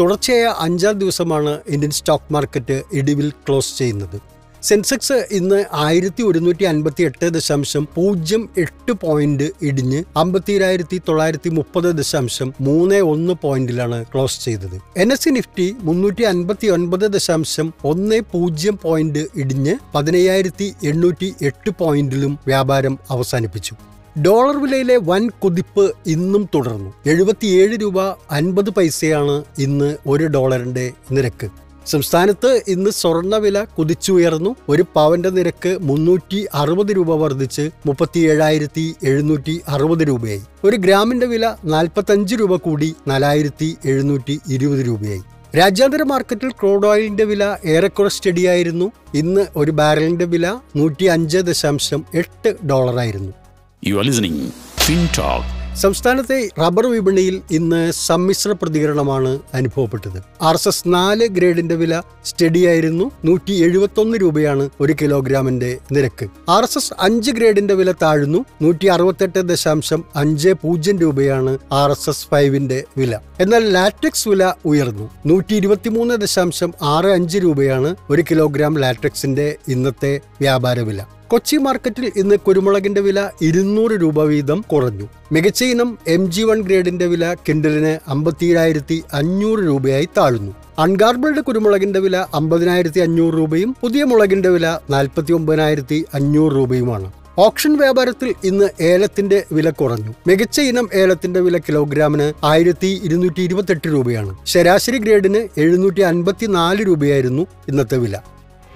തുടർച്ചയായ അഞ്ചാം ദിവസമാണ് ഇന്ത്യൻ സ്റ്റോക്ക് മാർക്കറ്റ് ഇടിവിൽ ക്ലോസ് ചെയ്യുന്നത്. സെൻസെക്സ് ഇന്ന് ആയിരത്തി ഒരുന്നൂറ്റി അൻപത്തി എട്ട് ദശാംശം പൂജ്യം എട്ട് പോയിന്റ് ഇടിഞ്ഞ് അമ്പത്തിരായിരത്തി തൊള്ളായിരത്തി മുപ്പത് ദശാംശം മൂന്ന് ഒന്ന് പോയിന്റിലാണ് ക്ലോസ് ചെയ്തത്. എൻ എസ് സി നിഫ്റ്റി മുന്നൂറ്റി അൻപത്തി ഒൻപത് ദശാംശം ഒന്ന് പൂജ്യം പോയിന്റ് ഇടിഞ്ഞ് പതിനയ്യായിരത്തി എണ്ണൂറ്റി എട്ട് പോയിന്റിലും വ്യാപാരം അവസാനിപ്പിച്ചു. ഡോളർ വിലയിലെ വൻ കുതിപ്പ് ഇന്നും തുടർന്നു. എഴുപത്തിയേഴ് രൂപ അൻപത് പൈസയാണ് ഇന്ന് ഒരു ഡോളറിന്റെ നിരക്ക്. സംസ്ഥാനത്ത് ഇന്ന് സ്വർണവില കുതിച്ചുയർന്നു. ഒരു പവന്റെ നിരക്ക് മുന്നൂറ്റി അറുപത് രൂപ വർദ്ധിച്ച് മുപ്പത്തി ഏഴായിരത്തി എഴുന്നൂറ്റി അറുപത് രൂപയായി. ഒരു ഗ്രാമിന്റെ വില നാൽപ്പത്തഞ്ച് രൂപ കൂടി നാലായിരത്തി എഴുന്നൂറ്റി ഇരുപത് രൂപയായി. രാജ്യാന്തര മാർക്കറ്റിൽ ക്രൂഡ് ഓയിലിന്റെ വില ഏറെക്കുറെ സ്റ്റഡിയായിരുന്നു. ഇന്ന് ഒരു ബാരലിന്റെ വില നൂറ്റി അഞ്ച് ദശാംശം എട്ട് ഡോളറായിരുന്നു. യു ആർ ലിസണിംഗ് ഫിൻടോക്ക് സംസ്ഥാനത്തെ റബ്ബർ വിപണിയിൽ ഇന്ന് സമ്മിശ്ര പ്രതികരണമാണ് അനുഭവപ്പെട്ടത്. ആർ എസ് എസ് നാല് ഗ്രേഡിന്റെ വില സ്റ്റഡിയായിരുന്നു. നൂറ്റി എഴുപത്തൊന്ന് രൂപയാണ് ഒരു കിലോഗ്രാമിന്റെ നിരക്ക്. ആർ എസ് എസ് അഞ്ച് ഗ്രേഡിന്റെ വില താഴ്ന്നു. നൂറ്റി അറുപത്തെട്ട് ദശാംശം അഞ്ച് പൂജ്യം രൂപയാണ് ആർ എസ് എസ് ഫൈവിന്റെ വില. എന്നാൽ ലാറ്റക്സ് വില ഉയർന്നു. നൂറ്റി ഇരുപത്തിമൂന്ന് ദശാംശം ആറ് അഞ്ച് രൂപയാണ് ഒരു കിലോഗ്രാം ലാറ്റക്സിന്റെ ഇന്നത്തെ വ്യാപാര വില. കൊച്ചി മാർക്കറ്റിൽ ഇന്ന് കുരുമുളകിന്റെ വില ഇരുന്നൂറ് രൂപ വീതം കുറഞ്ഞു. മികച്ച ഇനം എം ജി വൺ ഗ്രേഡിന്റെ വില കിൻഡലിന് അമ്പത്തിയേഴായിരത്തി അഞ്ഞൂറ് രൂപയായി താഴ്ന്നു. അൺഗാർബിൾഡ് കുരുമുളകിന്റെ വില അമ്പതിനായിരത്തി അഞ്ഞൂറ് രൂപയും പുതിയ മുളകിന്റെ വില നാൽപ്പത്തി ഒമ്പതിനായിരത്തി അഞ്ഞൂറ് രൂപയുമാണ്. ഓപ്ഷൻ വ്യാപാരത്തിൽ ഇന്ന് ഏലത്തിന്റെ വില കുറഞ്ഞു. മികച്ച ഇനം ഏലത്തിന്റെ വില കിലോഗ്രാമിന് ആയിരത്തി ഇരുന്നൂറ്റി ഇരുപത്തെട്ട് രൂപയാണ്. ശരാശരി ഗ്രേഡിന് എഴുന്നൂറ്റി അൻപത്തി നാല് രൂപയായിരുന്നു ഇന്നത്തെ വില.